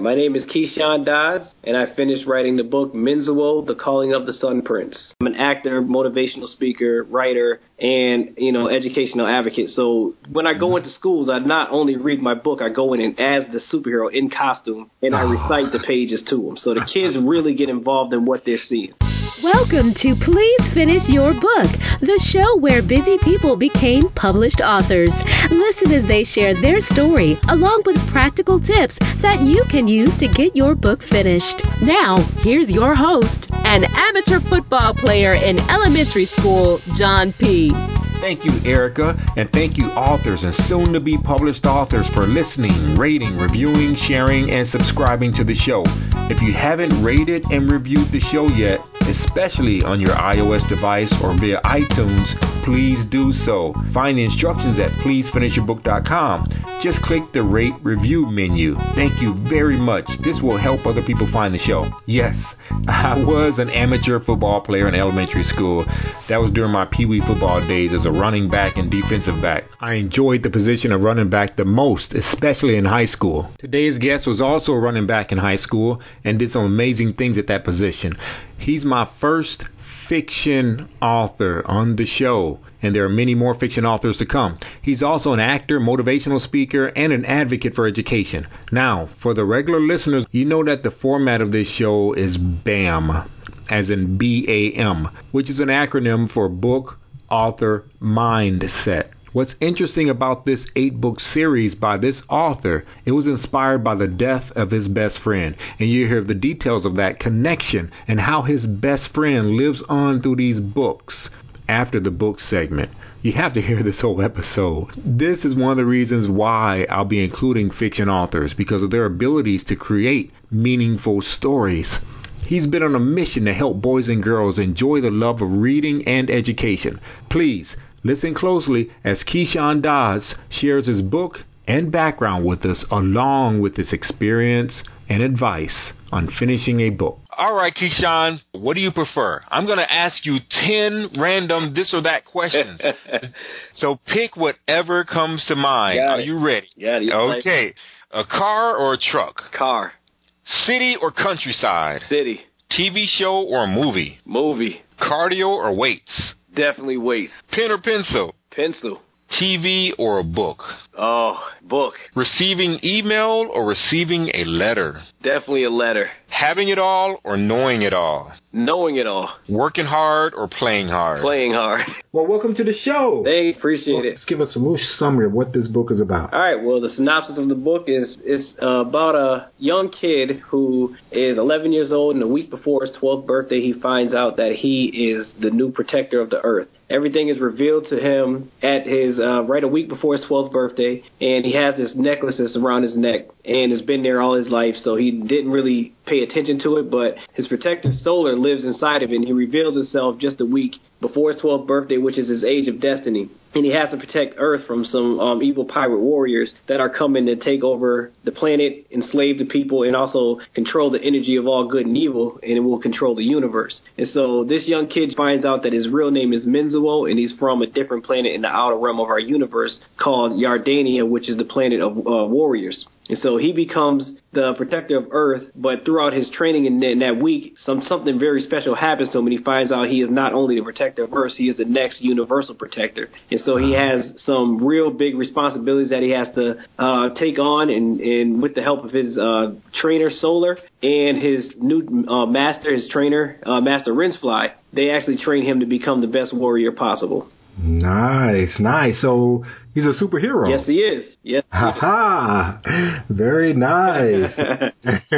My name is Keyshawn Dodds, and I finished writing the book Menzuo, The Calling of the Sun Prince. I'm an actor, motivational speaker, writer, and, you know, educational advocate. So when I go mm-hmm. into schools, I not only read my book, I go in and as the superhero in costume, and I ah. recite the pages to them. So the kids really get involved in what they're seeing. Welcome to Please Finish Your Book, the show where busy people became published authors. Listen as they share their story along with practical tips that you can use to get your book finished. Now, here's your host, an amateur football player in elementary school, John P. Thank you, Erica, and thank you, authors and soon to be published authors, for listening, rating, reviewing, sharing, and subscribing to the show. If you haven't rated and reviewed the show yet, especially on your iOS device or via iTunes, please do so. Find the instructions at pleasefinishyourbook.com. Just click the rate review menu. Thank you very much. This will help other people find the show. Yes, I was an amateur football player in elementary school. That was during my pee wee football days as a running back and defensive back. I enjoyed the position of running back the most, especially in high school. Today's guest was also a running back in high school and did some amazing things at that position. He's my first fiction author on the show, and there are many more fiction authors to come. He's also an actor, motivational speaker, and an advocate for education. Now, for the regular listeners, you know that the format of this show is BAM, as in B A M, which is an acronym for book, author, mindset. What's interesting about this eight book series by this author, it was inspired by the death of his best friend. And you hear the details of that connection and how his best friend lives on through these books after the book segment. You have to hear this whole episode. This is one of the reasons why I'll be including fiction authors because of their abilities to create meaningful stories. He's been on a mission to help boys and girls enjoy the love of reading and education. Please Listen closely as Keyshawn Dodds shares his book and background with us, along with his experience and advice on finishing a book. All right, Keyshawn, what do you prefer? I'm going to ask you 10 random this or that questions. so pick whatever comes to mind. Got Are it. you ready? Yeah, you Okay. A car or a truck? Car, City or countryside? city, TV show or movie? movie, Cardio or weights? definitely weights. Pen or pencil? pencil. TV or a book? Oh, book, Receiving email or receiving a letter? definitely a letter. Having it all or knowing it all? Knowing it all, Working hard or playing hard? playing hard. Well, welcome to the show. Thanks, appreciate it. Let's give us a little summary of what this book is about. All right. Well, the synopsis of the book is is uh, about a young kid who is 11 years old, and a week before his 12th birthday, he finds out that he is the new protector of the earth. Everything is revealed to him at his uh, right a week before his 12th birthday, and he has this necklace that's around his neck, and it's been there all his life. So he didn't really pay attention to it, but his protective solar lives inside of it, and he reveals himself just a week before his 12th birthday, which is his age of destiny. And he has to protect Earth from some um, evil pirate warriors that are coming to take over the planet, enslave the people, and also control the energy of all good and evil, and it will control the universe. And so this young kid finds out that his real name is Menzuo, and he's from a different planet in the outer realm of our universe called Yardania, which is the planet of uh, warriors. And so he becomes the protector of Earth, but throughout his training in, in that week, some something very special happens to him, and he finds out he is not only the protector of Earth, he is the next universal protector. And so he has some real big responsibilities that he has to uh, take on, and, and with the help of his uh, trainer Solar and his new uh, master, his trainer uh, Master Rinsfly, they actually train him to become the best warrior possible. Nice, nice. So he's a superhero. Yes, he is. Yes. Ha ha! Very nice.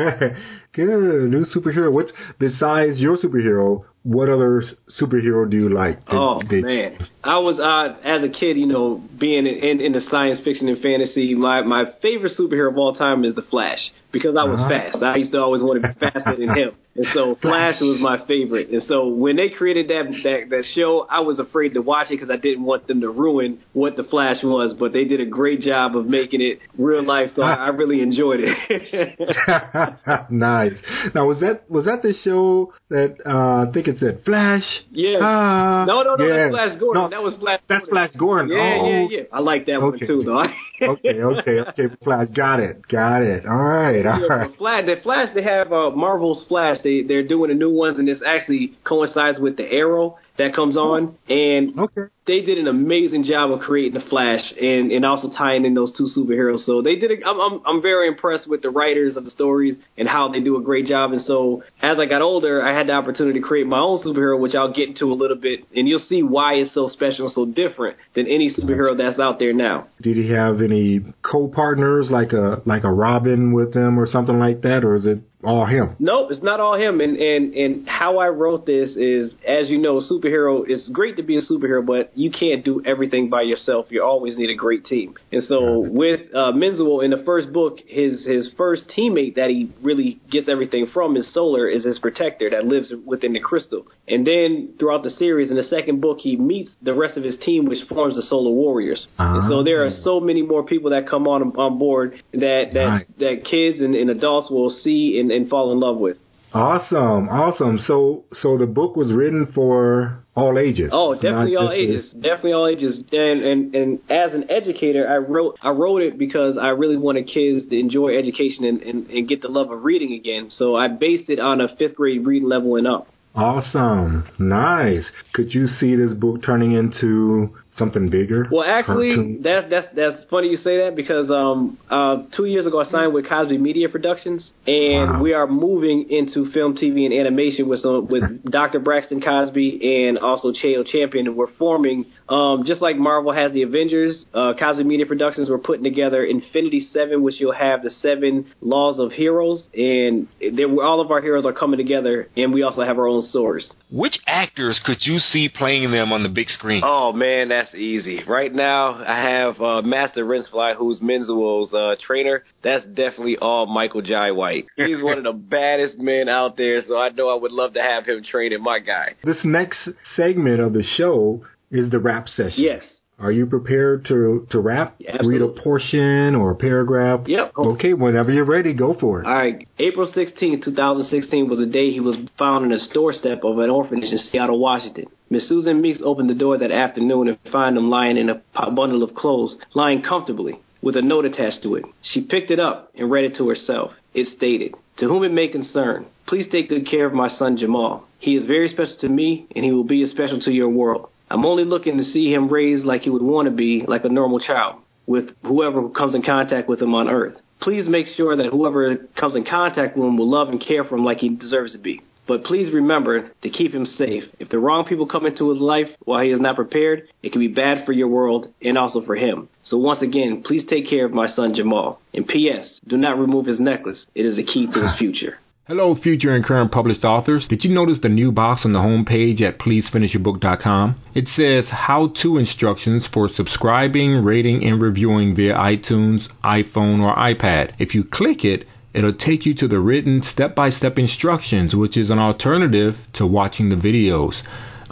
Good. New superhero. What's besides your superhero? What other superhero do you like? that- Oh that- man, I was uh, as a kid, you know, being in, in, in the science fiction and fantasy. My my favorite superhero of all time is the Flash because I was Uh-huh. fast. I used to always want to be faster than him, and so Flash was my favorite. And so when they created that that, that show, I was afraid to watch it because I didn't want them to ruin what the Flash was. But they did a great job of making it real life, so I, I really enjoyed it. nice. Now was that was that the show that uh, I think it said Flash. Yeah. Ah, no, no, no, yeah. that's Flash Gordon. No, that was Flash. That's Gordon. Flash Gordon. Yeah, oh, yeah, yeah. I like that one too, though. okay, okay, okay. Flash, got it, got it. All right, all Yeah, right. Flash, the Flash, they have uh, Marvel's Flash. They they're doing the new ones, and this actually coincides with the Arrow that comes on, and Okay. They did an amazing job of creating the Flash and and also tying in those two superheroes. So they did. A, I'm I'm I'm very impressed with the writers of the stories and how they do a great job. And so as I got older, I had the opportunity to create my own superhero, which I'll get into a little bit, and you'll see why it's so special and so different than any superhero that's out there now. Did he have any co-partners like a like a Robin with him or something like that, or is it all him? Nope, it's not all him. And and and how I wrote this is, as you know, superhero. It's great to be a superhero, but you can't do everything by yourself. You always need a great team. And so with uh, Menzuo in the first book, his his first teammate that he really gets everything from is Solar, is his protector that lives within the crystal. And then throughout the series, in the second book, he meets the rest of his team, which forms the Solar Warriors. And so there are so many more people that come on on board that that that kids and, and adults will see and, and fall in love with. Awesome, awesome. So so the book was written for all ages. Oh, definitely all just a- ages. Definitely all ages. And and and as an educator, I wrote I wrote it because I really wanted kids to enjoy education and, and, and get the love of reading again. So I based it on a fifth grade reading level and up. Awesome, nice. Could you see this book turning into something bigger? Well, actually, that's that's that's funny you say that because um uh two years ago I signed with Cosby Media Productions and Wow. we are moving into film, TV, and animation with some with Dr. Braxton Cosby and also Cheo Champion. And we're forming um just like Marvel has the Avengers, uh, Cosby Media Productions. We're putting together Infinity Seven, which you'll have the seven laws of heroes, and there all of our heroes are coming together, and we also have our own source. Which actors could you see playing them on the big screen? Oh man, that's easy. Right now, I have uh, Master Rinsfly, who's Menzuo's uh, trainer. That's definitely all Michael Jai White. He's one of the baddest men out there, so I know I would love to have him training my guy. This next segment of the show is the rap session. Yes. Are you prepared to to rap? Yeah, Read a portion or a paragraph? Yep. Oh. Okay, whenever you're ready, go for it. All right. April 16, 2016 was the day he was found in a doorstep of an orphanage in Seattle, Washington. Miss Susan Meeks opened the door that afternoon and found him lying in a bundle of clothes, lying comfortably, with a note attached to it. She picked it up and read it to herself. It stated, To whom it may concern, please take good care of my son Jamal. He is very special to me, and he will be as special to your world. I'm only looking to see him raised like he would want to be, like a normal child, with whoever comes in contact with him on earth. Please make sure that whoever comes in contact with him will love and care for him like he deserves to be. But please remember to keep him safe. If the wrong people come into his life while he is not prepared, it can be bad for your world and also for him. So once again, please take care of my son Jamal. And P.S. Do not remove his necklace. It is the key to his future. Hello, future and current published authors. Did you notice the new box on the homepage at pleasefinishyourbook.com? It says how to instructions for subscribing, rating, and reviewing via iTunes, iPhone, or iPad. If you click it, it'll take you to the written step by step instructions, which is an alternative to watching the videos.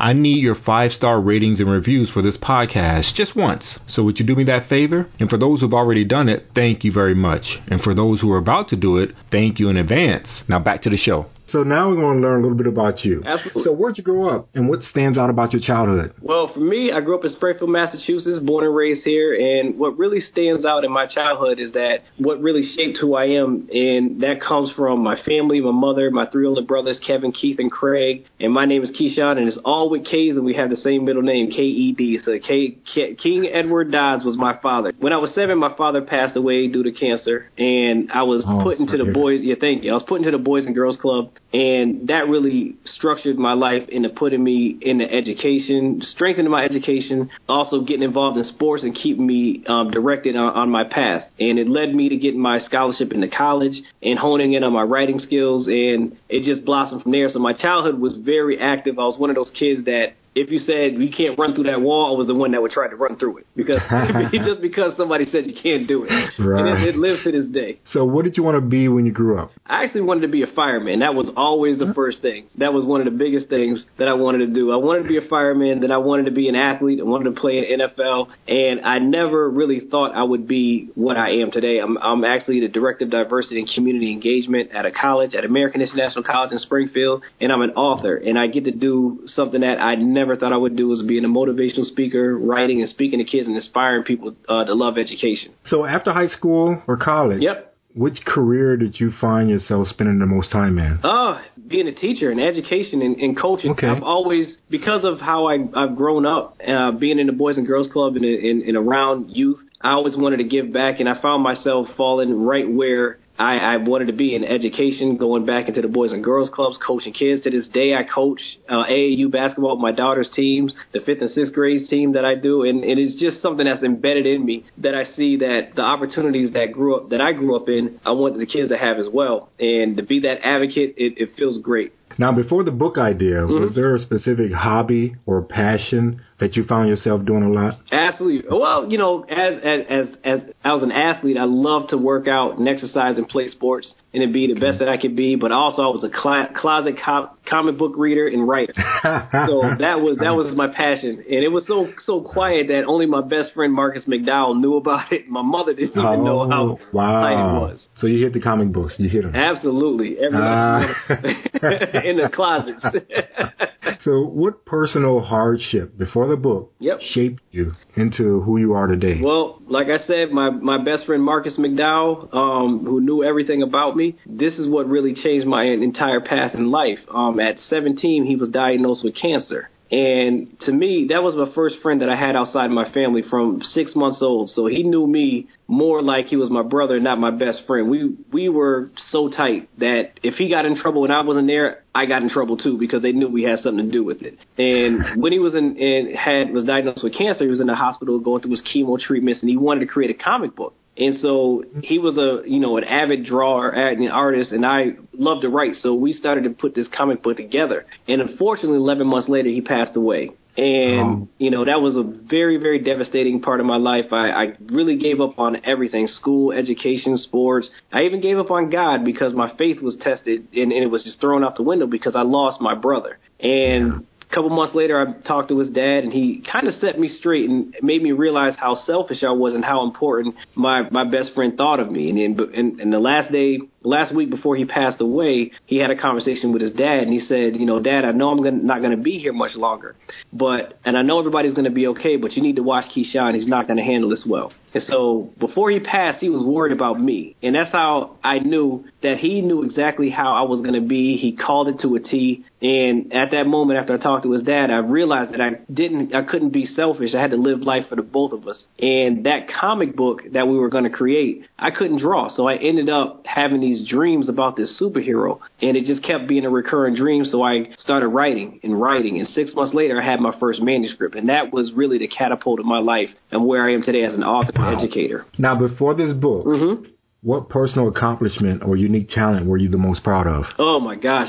I need your five star ratings and reviews for this podcast just once. So, would you do me that favor? And for those who've already done it, thank you very much. And for those who are about to do it, thank you in advance. Now, back to the show. So now we're going to learn a little bit about you. Absolutely. So where'd you grow up, and what stands out about your childhood? Well, for me, I grew up in Springfield, Massachusetts, born and raised here. And what really stands out in my childhood is that what really shaped who I am, and that comes from my family, my mother, my three older brothers, Kevin, Keith, and Craig. And my name is Keyshawn, and it's all with K's, and we have the same middle name, K E D. So K, K, King Edward Dodds was my father. When I was seven, my father passed away due to cancer, and I was Oh, put into the boys. Yeah, thank you. I was put into the Boys and Girls Club, and that really structured my life into putting me into education, strengthening my education, also getting involved in sports and keeping me um, directed on, on my path. And it led me to getting my scholarship into college and honing in on my writing skills, and it just blossomed from there. So my childhood was very active. I was one of those kids that if you said you can't run through that wall, I was the one that would try to run through it because just because somebody said you can't do it, right. and it, it lives to this day. So, what did you want to be when you grew up? I actually wanted to be a fireman. That was always the first thing. That was one of the biggest things that I wanted to do. I wanted to be a fireman. Then I wanted to be an athlete. I wanted to play in NFL, and I never really thought I would be what I am today. I'm, I'm actually the director of diversity and community engagement at a college at American International College in Springfield, and I'm an author. And I get to do something that I never thought I would do was being a motivational speaker, writing and speaking to kids and inspiring people uh, to love education. So after high school or college, yep. Which career did you find yourself spending the most time in? Oh, being a teacher and education and, and coaching. Okay. I've always, because of how I, I've grown up, uh, being in the Boys and Girls Club and, and, and around youth, I always wanted to give back, and I found myself falling right where I, I wanted to be in education, going back into the Boys and Girls Clubs, coaching kids. To this day, I coach uh, AAU basketball with my daughter's teams, the fifth and sixth grades team that I do, and, and it's just something that's embedded in me that I see that the opportunities that grew up that I grew up in, I want the kids to have as well, and to be that advocate, it, it feels great. Now, before the book idea, mm-hmm. was there a specific hobby or passion that you found yourself doing a lot? Absolutely. Well, you know, as as as as I was an athlete, I love to work out and exercise and play sports and to be the best that I could be. But also, I was a cl- closet com- comic book reader and writer. so that was that was my passion, and it was so so quiet that only my best friend Marcus McDowell knew about it. My mother didn't even oh, know how wow. it was. So you hit the comic books. You hit them. Absolutely, every uh. in the closets. so, what personal hardship before the book yep. shaped you into who you are today? Well, like I said, my my best friend Marcus McDowell, um, who knew everything about me, this is what really changed my entire path in life. Um, at 17, he was diagnosed with cancer. And to me, that was my first friend that I had outside my family from six months old. So he knew me more like he was my brother, not my best friend. We we were so tight that if he got in trouble and I wasn't there, I got in trouble too because they knew we had something to do with it. And when he was in and had was diagnosed with cancer, he was in the hospital going through his chemo treatments, and he wanted to create a comic book. And so he was a you know an avid drawer, an artist, and I loved to write. So we started to put this comic book together. And unfortunately, 11 months later, he passed away. And um, you know that was a very very devastating part of my life. I, I really gave up on everything: school, education, sports. I even gave up on God because my faith was tested and, and it was just thrown out the window because I lost my brother. And a couple months later, I talked to his dad, and he kind of set me straight and made me realize how selfish I was and how important my my best friend thought of me. And and, and the last day, last week before he passed away, he had a conversation with his dad, and he said, you know, Dad, I know I'm gonna, not going to be here much longer, but and I know everybody's going to be okay, but you need to watch Keyshawn. He's not going to handle this well. And so before he passed, he was worried about me. And that's how I knew that he knew exactly how I was going to be. He called it to a T. And at that moment, after I talked to his dad, I realized that I didn't, I couldn't be selfish. I had to live life for the both of us. And that comic book that we were going to create, I couldn't draw. So I ended up having dreams about this superhero. And it just kept being a recurring dream. So I started writing and writing. And six months later, I had my first manuscript. And that was really the catapult of my life and where I am today as an author wow. educator. Now, before this book, mm-hmm. What personal accomplishment or unique talent were you the most proud of? Oh my gosh,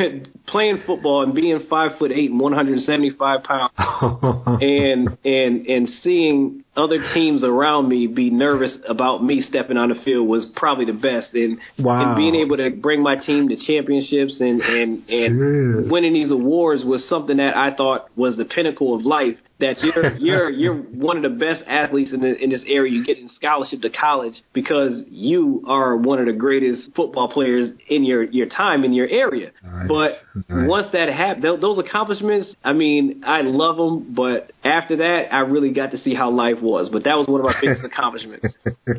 playing football and being five foot eight and one hundred and seventy five pounds, and and and seeing other teams around me be nervous about me stepping on the field was probably the best. And wow. and being able to bring my team to championships and and and winning these awards was something that I thought was the pinnacle of life that you're you're you're one of the best athletes in the, in this area. You get in scholarship to college because you are one of the greatest football players in your your time in your area. Nice. But nice. once that happened, those accomplishments, I mean, I love them. But after that, I really got to see how life was. But that was one of my biggest accomplishments.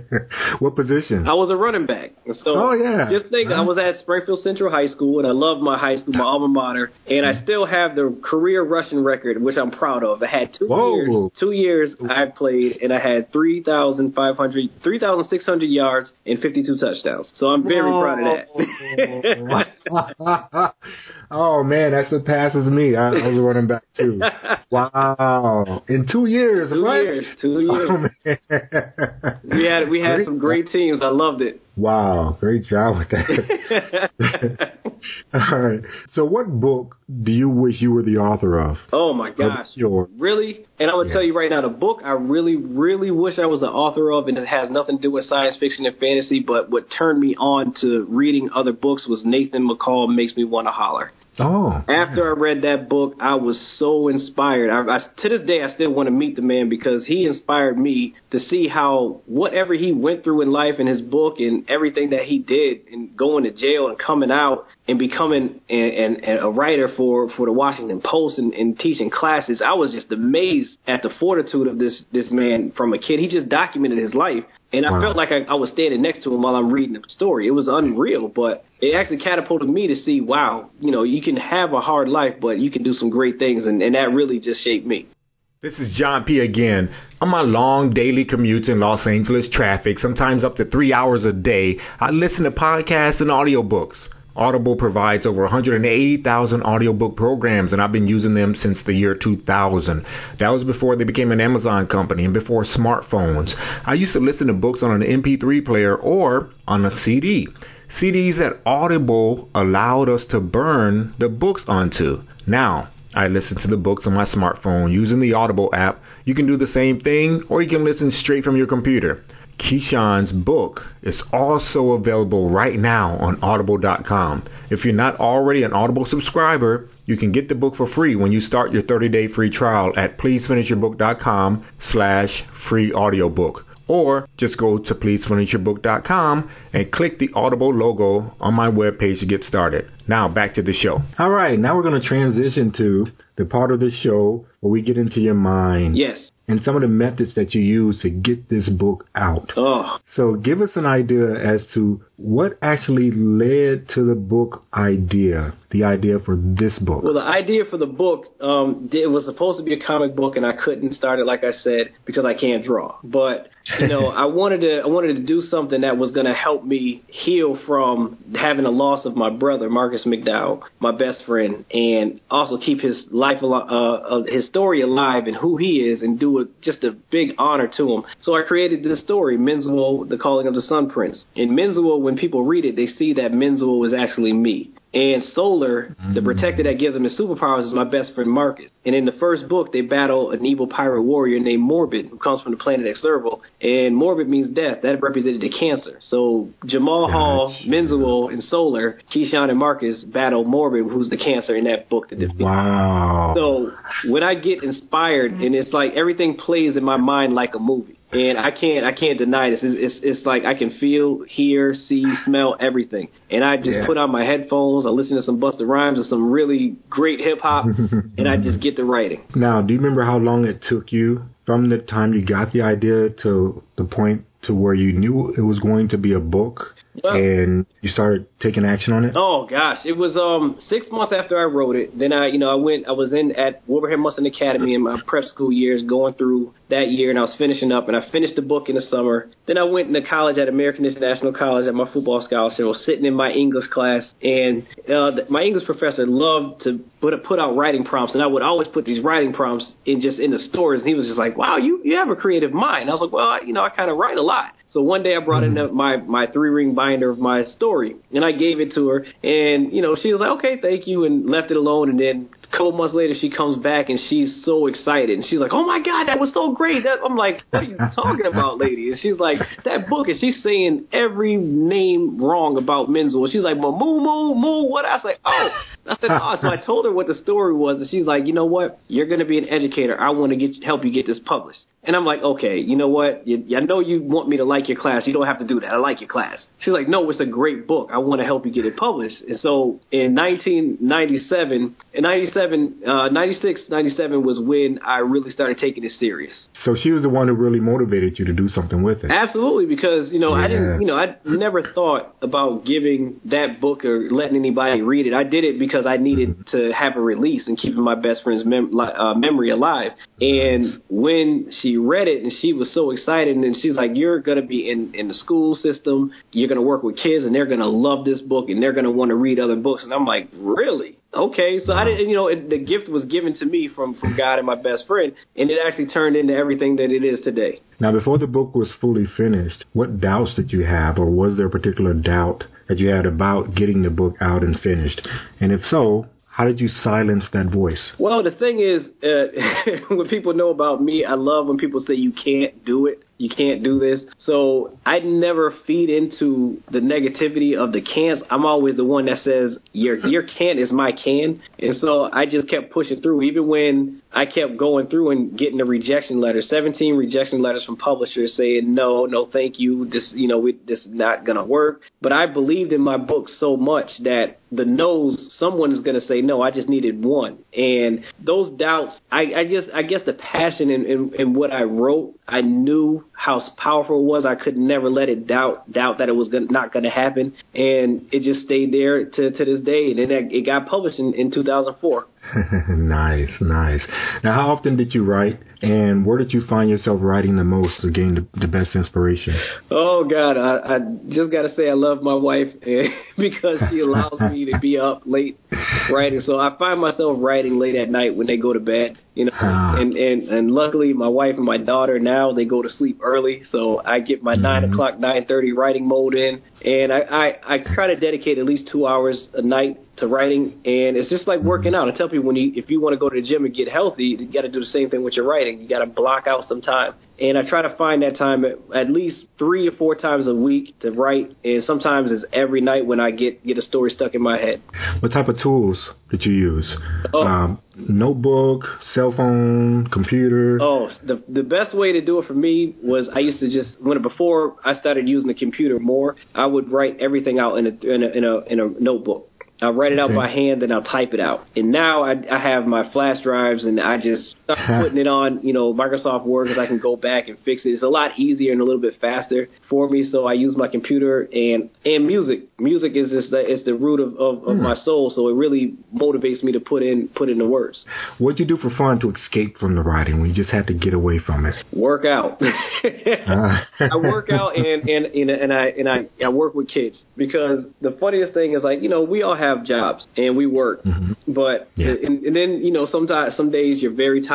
what position? I was a running back. So oh yeah. Just think, I was at Springfield Central High School, and I loved my high school, my alma mater, and I mm-hmm. still have the career rushing record, which I'm proud of. I had two Whoa. years. Two years I played, and I had 3,500, 3,600 yards and 52 touchdowns. So I'm very Whoa. proud of that. oh man, that surpasses me. I, I was running back too. Wow, in two years, two right? years, two years. Oh, we had we had great. some great teams. I loved it. Wow, great job with that. All right. So, what book do you wish you were the author of? Oh my gosh, Your really? And I would Yeah. tell you right now, the book I really, really wish I was the author of, and it has nothing to do with science fiction and fantasy. But what turned me on to reading other books was Nathan McCall makes me want to holler. Oh, After I read that book, I was so inspired. I, I, to this day, I still want to meet the man because he inspired me to see how whatever he went through in life in his book and everything that he did and going to jail and coming out and becoming an, an, an, a writer for, for the Washington Post and, and teaching classes. I was just amazed at the fortitude of this this man from a kid. He just documented his life. And I Wow. felt like I, I was standing next to him while I'm reading the story. It was unreal, but it actually catapulted me to see, wow, you know, you can have a hard life, but you can do some great things, and, and that really just shaped me. This is John P. again. On my long daily commutes in Los Angeles traffic, sometimes up to three hours a day, I listen to podcasts and audiobooks. Audible provides over 180,000 audiobook programs, and I've been using them since the year 2000. That was before they became an Amazon company and before smartphones. I used to listen to books on an MP3 player or on a CD. CDs at Audible allowed us to burn the books onto. Now, I listen to the books on my smartphone using the Audible app. You can do the same thing, or you can listen straight from your computer. Keyshawn's book is also available right now on audible.com. If you're not already an Audible subscriber, you can get the book for free when you start your 30-day free trial at pleasefinishyourbook.com slash free audiobook. Or just go to pleasefinishyourbook.com and click the Audible logo on my webpage to get started. Now back to the show. all right. Now we're going to transition to the part of the show where we get into your mind Yes. And some of the methods that you use to get this book out. Oh, So, give us an idea as to what actually led to the book idea, the idea for this book. Well, the idea for the book, um, it was supposed to be a comic book, and I couldn't start it, like I said, because I can't draw. But you know, I wanted to, I wanted to do something that was going to help me heal from having a loss of my brother, Marcus McDowell, my best friend, and also keep his life, uh, uh, his story alive and who he is, and do a, just a big honor to him. So I created this story, Menzuo, the Calling of the Sun Prince. In Menzuo, when people read it, they see that Menzuo is actually me. And Solar, the mm-hmm. protector that gives him his superpowers, is my best friend Marcus. And in the first book, they battle an evil pirate warrior named Morbid, who comes from the planet Exerval. And Morbid means death. That represented the cancer. So Jamal Hall, Menzuo, and Solar, Keyshawn and Marcus battle Morbid, who's the cancer in that book to defeat. wow. So when I get inspired, and it's like everything plays in my mind like a movie, and I can't I can't deny this. It's it's, it's like I can feel, hear, see, smell everything, and I just Yeah. put on my headphones. I listen to some Busta Rhymes and some really great hip hop, and I just get the writing. now, do you remember how long it took you from the time you got the idea to the point to where you knew it was going to be a book and you started taking action on it? Oh gosh, it was um six months after I wrote it. Then I, you know, I went. I was in at Wilbraham & Monson Academy in my prep school years, going through that year, and I was finishing up. And I finished the book in the summer. Then I went into college at American International College at my football scholarship. I was sitting in my English class, and uh, my English professor loved to put put out writing prompts, and I would always put these writing prompts in just in the stories. And he was just like, "Wow, you you have a creative mind." I was like, "Well, I, you know, I kind of write a lot." So one day I brought in mm-hmm. my my three ring binder of my story, and I gave it to her, and you know she was like, okay, thank you, and left it alone. And then couple months later, she comes back and she's so excited, and she's like, oh my god, that was so great. That I'm like, what are you talking about, lady? And she's like, that book, and she's saying every name wrong about Menzel. She's like, moo moo moo. What? I was like, oh. I said, oh. So I told her what the story was, and she's like, you know what? You're gonna be an educator. I want to get help you get this published. And I'm like, okay, you know what? You, I know you want me to like your class. You don't have to do that. I like your class. She's like, no, it's a great book. I want to help you get it published. And so in 1997, in 97, uh, 96, 97 was when I really started taking it serious. So she was the one who really motivated you to do something with it. Absolutely, because you know I didn't, you know, I never thought about giving that book or letting anybody read it. I did it because I needed to have a release and keeping my best friend's mem- uh, memory alive. And when she read it, and she was so excited, and she's like, "You're gonna be in in the school system. You're gonna work with kids, and they're gonna love this book, and they're gonna want to read other books." And I'm like, "Really?" okay, so I didn't, you know, it, the gift was given to me from from God and my best friend, and it actually turned into everything that it is today. Now, before the book was fully finished, what doubts did you have, or was there a particular doubt that you had about getting the book out and finished? And if so, how did you silence that voice? Well, the thing is, uh, when people know about me, I love when people say you can't do it you can't do this. So I never feed into the negativity of the cans. I'm always the one that says your mm-hmm. your can is my can, and so I just kept pushing through, even when I kept going through and getting the rejection letters. 17 rejection letters from publishers saying no, no, thank you. This, you know, we, this is not gonna work. But I believed in my book so much that the no's, someone is gonna say no. I just needed one, and those doubts. I, I just, I guess the passion in, in, in what I wrote, I knew how powerful it was. I could never let it doubt doubt that it was gonna, not going to happen, and it just stayed there to to this day. And then it got published in, in 2004. nice, nice. Now, how often did you write, and where did you find yourself writing the most to gain the, the best inspiration? Oh God, I, I just got to say I love my wife because she allows me to be up late writing. So I find myself writing late at night when they go to bed. You know, ah. and and and luckily my wife and my daughter now they go to sleep early, so I get my mm-hmm. nine o'clock, nine thirty writing mode in, and I, I I try to dedicate at least two hours a night to writing, and it's just like working out. I tell people when you if you want to go to the gym and get healthy, you got to do the same thing with your writing. You got to block out some time, and I try to find that time at, at least three or four times a week to write, and sometimes it's every night when I get get a story stuck in my head. What type of tools did you use? Oh. Um, notebook, cell phone, computer. Oh, the the best way to do it for me was I used to just when before I started using the computer more, I would write everything out in a in a in a, in a notebook. I'll write it out okay. by hand, then I'll type it out. And now I, I have my flash drives, and I just start putting it on, you know, Microsoft Word, because I can go back and fix it. It's a lot easier and a little bit faster for me. So I use my computer and and music. Music is just the, it's the root of, of, of hmm. my soul. So it really motivates me to put in put in the words. What'd you do for fun to escape from the writing when you just had to get away from it? Work out. uh. I work out and and and, and I and I, I work with kids because the funniest thing is like you know we all have have jobs and we work, mm-hmm. but yeah. and, and then you know sometimes some days you're very tired,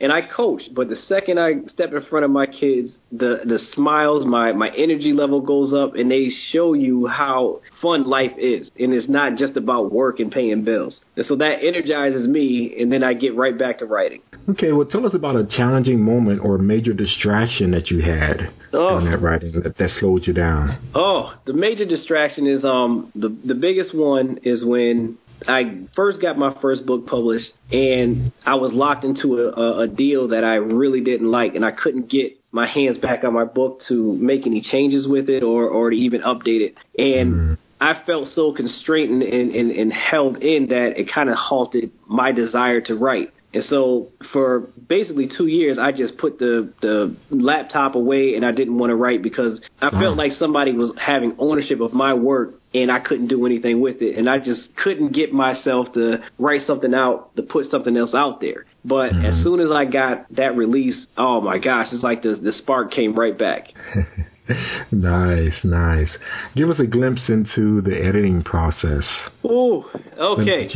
and I coach, but the second I step in front of my kids, the the smiles, my my energy level goes up, and they show you how fun life is, and it's not just about work and paying bills. And so that energizes me, and then I get right back to writing. Okay, well, tell us about a challenging moment or a major distraction that you had oh. in that writing that, that slowed you down. Oh, the major distraction is um the the biggest one is when I first got my first book published, and I was locked into a, a, deal that I really didn't like, and I couldn't get my hands back on my book to make any changes with it or or to even update it, and. Mm I felt so constrained and, and, and held in that it kind of halted my desire to write. And so for basically two years, I just put the the laptop away and I didn't want to write because I felt like somebody was having ownership of my work and I couldn't do anything with it. And I just couldn't get myself to write something out, to put something else out there. But mm-hmm. as soon as I got that release, oh my gosh, it's like the the spark came right back. nice, nice. Give us a glimpse into the editing process. Oh, okay.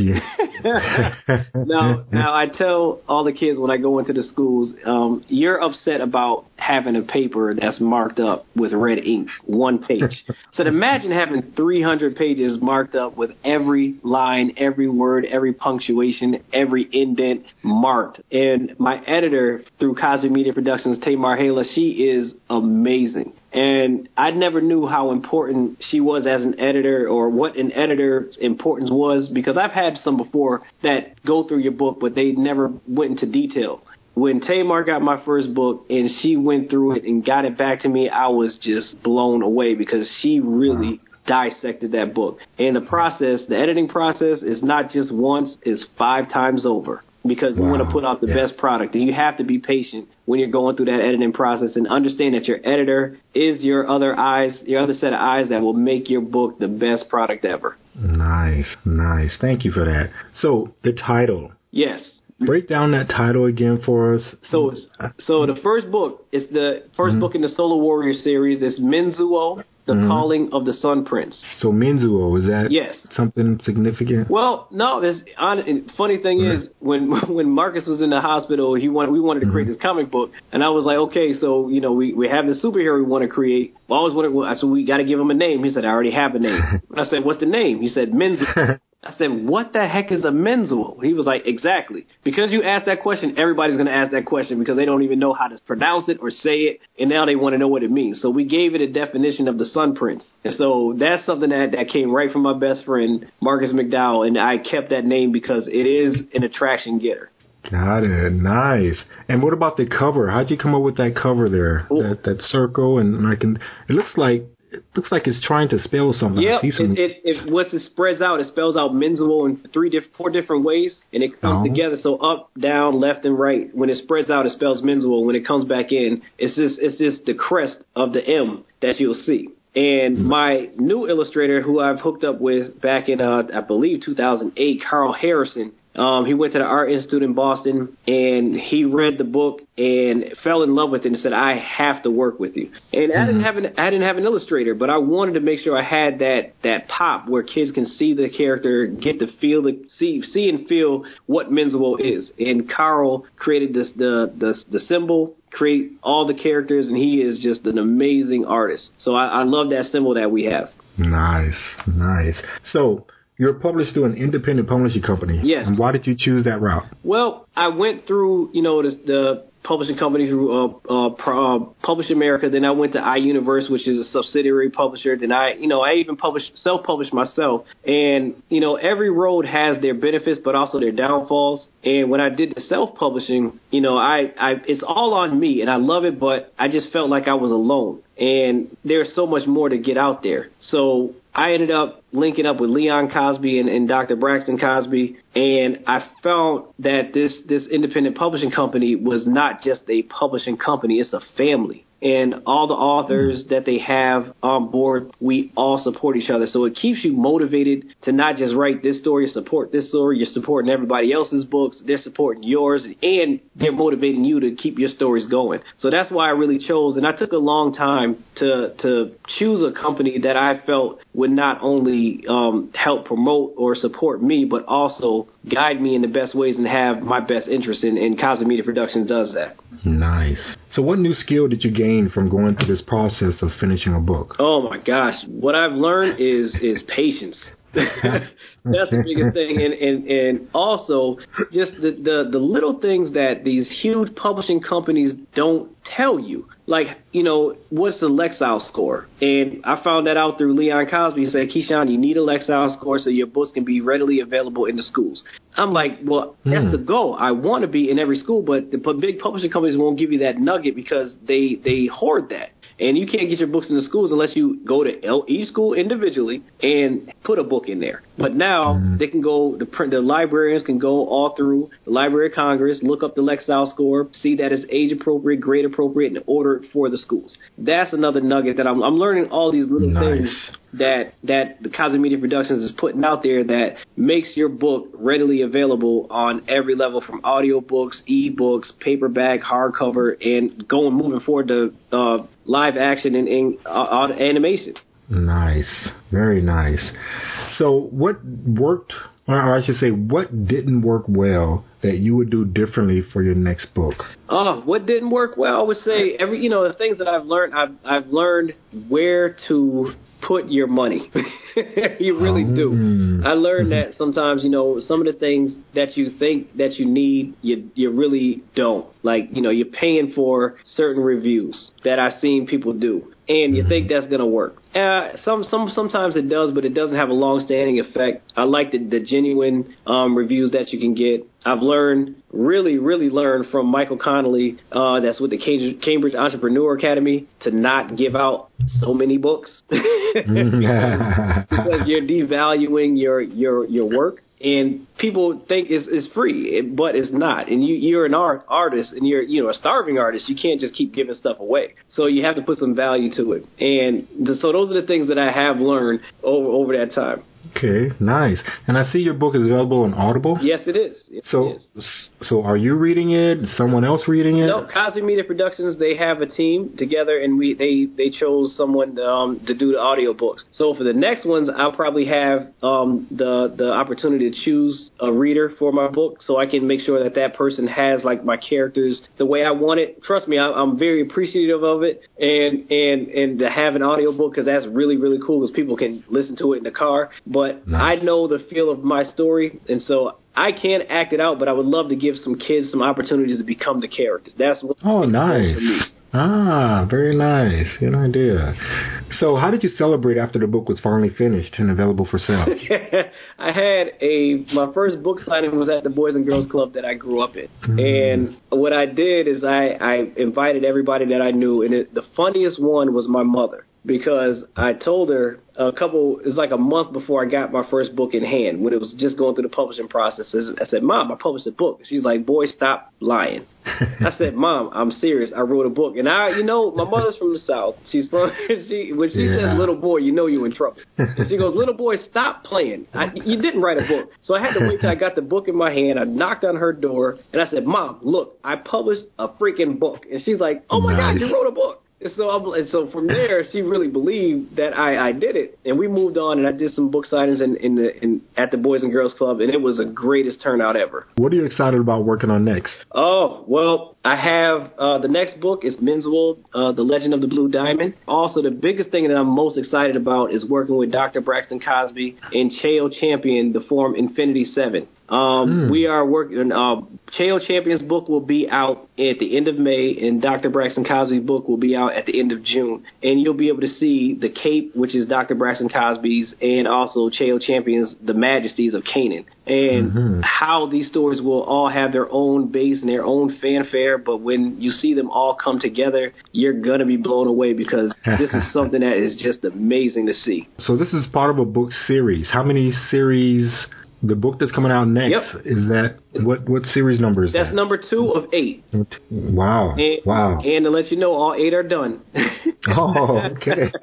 now, now I tell all the kids when I go into the schools, um, you're upset about having a paper that's marked up with red ink, one page. so imagine having 300 pages marked up with every line, every word, every punctuation, every indent marked. And my editor through Cosby Media Productions, Tamar Hala, she is amazing. And I never knew how important she was as an editor or what an editor's importance was because I've had some before that go through your book, but they never went into detail. When Tamar got my first book and she went through it and got it back to me, I was just blown away because she really dissected that book. And the process, the editing process is not just once, it's five times over because wow. you want to put out the yeah. best product. And you have to be patient when you're going through that editing process and understand that your editor is your other eyes, your other set of eyes that will make your book the best product ever. Nice, nice. Thank you for that. So the title. Yes. Break down that title again for us. So, so the first book is the 1st mm-hmm. book in the Solar Warrior series. It's Menzuo, The Mhm. Calling of the Sun Prince. So Menzuo is that Yes. something significant? Well, no. This funny thing Right. is when when Marcus was in the hospital, he wanted we wanted to create this comic book, and I was like, okay, so you know we we have this superhero we want to create. Well, I always wanted. I said we got to give him a name. He said I already have a name. I said what's the name? He said Menzo. I said, what the heck is a Menzuo? He was like, exactly. Because you asked that question, everybody's going to ask that question because they don't even know how to pronounce it or say it, and now they want to know what it means. So we gave it a definition of the Sun Prince. And so that's something that, that came right from my best friend, Marcus McDowell, and I kept that name because it is an attraction getter. Got it. Nice. And what about the cover? How'd you come up with that cover there? That that circle and I can. It looks like it looks like it's trying to spell something. Yeah, it, it, it once it spreads out, it spells out Menzuo in three different, four different ways, and it comes Oh. together. So up, down, left, and right. When it spreads out, it spells Menzuo. When it comes back in, it's just it's just the crest of the M that you'll see. And my new illustrator, who I've hooked up with back in uh, I believe 2008, Carl Harrison. Um, he went to the Art Institute in Boston and he read the book and fell in love with it and said, "I have to work with you." And I didn't have an I didn't have an illustrator, but I wanted to make sure I had that that pop where kids can see the character, get to feel the see see and feel what Menzuo is. And Carl created this the the the symbol, create all the characters, and he is just an amazing artist. So I, I love that symbol that we have. Nice, nice. So you're published through an independent publishing company. Yes. And why did you choose that route? Well, I went through, you know, the, the publishing companies, uh, uh, pro, uh, Publish America. Then I went to iUniverse, which is a subsidiary publisher. Then I, you know, I even published, self-published myself. And, you know, every road has their benefits, but also their downfalls. And when I did the self-publishing, you know, I, I, it's all on me and I love it, but I just felt like I was alone. And there's so much more to get out there. So I ended up linking up with Leon Cosby and, and Dr. Braxton Cosby, and I found that this this independent publishing company was not just a publishing company; it's a family. And all the authors that they have on board, we all support each other. So it keeps you motivated to not just write this story, support this story. You're supporting everybody else's books. They're supporting yours, and they're motivating you to keep your stories going. So that's why I really chose. And I took a long time to to choose a company that I felt would not only um, help promote or support me, but also guide me in the best ways and have my best interest in. And Cosby Media Productions does that. Nice. So what new skill did you gain from going through this process of finishing a book? Oh my gosh, what I've learned is is patience. That's the biggest thing, and and and also just the, the the little things that these huge publishing companies don't tell you. Like you know, what's the Lexile score? And I found that out through Leon Cosby. He said, Keyshawn, you need a Lexile score so your books can be readily available in the schools. I'm like, well, that's Hmm. the goal. I want to be in every school, but the big publishing companies won't give you that nugget because they they hoard that. And you can't get your books in the schools unless you go to each school individually and put a book in there. But now mm-hmm. they can go, the, print, the librarians can go all through the Library of Congress, look up the Lexile score, see that it's age appropriate, grade appropriate, and order it for the schools. That's another nugget that I'm, I'm learning all these little Nice. things that that the Cosby Media Productions is putting out there that makes your book readily available on every level from audiobooks, ebooks, paperback, hardcover, and going moving forward to uh, live action and, and uh, uh, animation. Nice. Very nice. So what worked, or I should say, what didn't work well that you would do differently for your next book? Oh, what didn't work well? I would say every you know the things that I've learned. I've I've learned where to put your money. you really do. Mm. I learned that sometimes you know some of the things that you think that you need, you you really don't. Like you know you're paying for certain reviews that I've seen people do, and you think that's gonna work. Uh, some some sometimes it does, but it doesn't have a long-standing effect. I like the, the genuine um, reviews that you can get. I've learned, really, really learned from Michael Connolly, uh, that's with the Cambridge Entrepreneur Academy, to not give out so many books because you're devaluing your your your work. And people think it's, it's free, but it's not. And you, you're an art artist, and you're you know a starving artist. You can't just keep giving stuff away. So you have to put some value to it. And th- so those are the things that I have learned over over that time. Okay, nice. And I see your book is available on Audible. Yes, it is. Yes, so, it is. so are you reading it? Someone else reading it? No, Cosby Media Productions. They have a team together, and we they they chose someone um, to do the audiobooks. So for the next ones, I'll probably have um, the the opportunity to choose a reader for my book, so I can make sure that that person has like my characters the way I want it. Trust me, I, I'm very appreciative of it, and and and to have an audiobook because that's really really cool because people can listen to it in the car. But Nice. I know the feel of my story, and so I can't act it out. But I would love to give some kids some opportunities to become the characters. That's what Oh, nice. Ah, very nice. Good idea. So, how did you celebrate after the book was finally finished and available for sale? I had a my first book signing was at the Boys and Girls Club that I grew up in, and what I did is I I invited everybody that I knew, and it, the funniest one was my mother because I told her a couple it was like a month before I got my first book in hand when it was just going through the publishing process. I said, "Mom, I published a book." She's like, "Boy, stop lying." I said, "Mom, I'm serious. I wrote a book." And I, you know, my mother's from the South. She's from she when she Yeah. says little boy, you know you're in trouble. And she goes, "Little boy, stop playing. I, you didn't write a book." So I had to wait till I got the book in my hand. I knocked on her door and I said, "Mom, look, I published a freaking book." And she's like, "Oh my Nice. God, you wrote a book." And so, I'm, and so from there, she really believed that I, I did it, and we moved on, and I did some book signings in, in the in, at the Boys and Girls Club, and it was the greatest turnout ever. what are you excited about working on next? Oh, well, I have uh, the next book is Menzuo, uh, The Legend of the Blue Diamond. Also, the biggest thing that I'm most excited about is working with Dr. Braxton Cosby and Chael Champion to form Infinity Seven. Um, We are working. Uh, Chael Champion's book will be out at the end of May, and Dr. Braxton Cosby's book will be out at the end of June. And you'll be able to see the Cape, which is Dr. Braxton Cosby's, and also Chael Champion's The Majesties of Canaan. And how these stories will all have their own base and their own fanfare, but when you see them all come together, you're gonna be blown away because this is something that is just amazing to see. So, this is part of a book series. How many series? The book that's coming out next Yep. is that what? What series number is That's that? number two of eight. Wow! And, wow! And to let you know, all eight are done. oh, okay.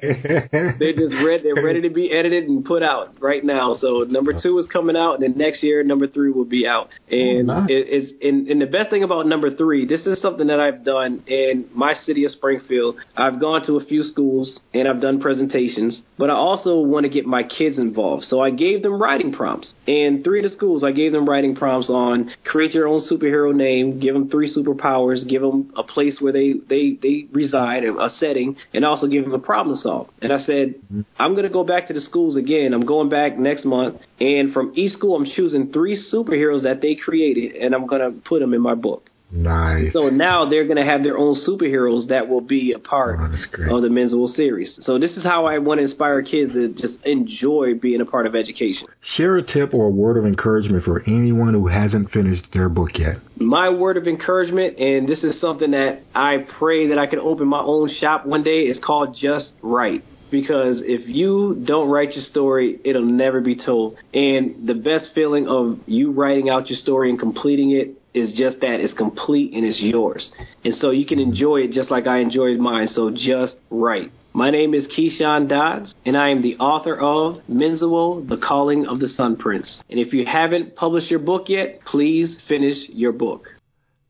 they just read. They're ready to be edited and put out right now. So number two is coming out, and then next year number three will be out. And Oh, nice. it is. And, and the best thing about number three, this is something that I've done in my city of Springfield. I've gone to a few schools and I've done presentations, but I also want to get my kids involved. So I gave them writing prompts. And three of the schools, I gave them writing prompts on create your own superhero name, give them three superpowers, give them a place where they they they reside, a setting, and also give them a problem to solve. And I said, mm-hmm. I'm going to go back to the schools again. I'm going back next month, and from each school, I'm choosing three superheroes that they created, and I'm going to put them in my book. Nice. So now they're going to have their own superheroes that will be a part Oh, of the Menzuo Series. So this is how I want to inspire kids to just enjoy being a part of education. Share a tip or a word of encouragement for anyone who hasn't finished their book yet. my word of encouragement, and this is something that I pray that I can open my own shop one day, is called Just Right. Because if you don't write your story, it'll never be told. And the best feeling of you writing out your story and completing it is just that it's complete and it's yours. And so you can enjoy it just like I enjoyed mine. So just right. My name is Keyshawn Dodds, and I am the author of Menzuo, The Calling of the Sun Prince. And if you haven't published your book yet, please finish your book.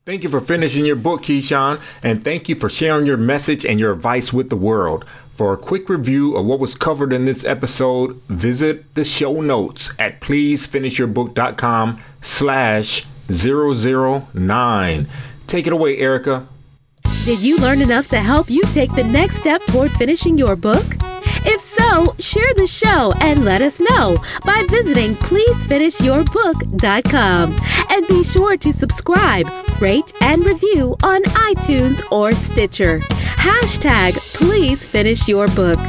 Thank you for finishing your book, Keyshawn, and thank you for sharing your message and your advice with the world. For a quick review of what was covered in this episode, visit the show notes at pleasefinishyourbook.com slash 009. Take it away, Erica. Did you learn enough to help you take the next step toward finishing your book? If so, share the show and let us know by visiting pleasefinishyourbook.com. And be sure to subscribe, rate, and review on iTunes or Stitcher. Hashtag please finish your book.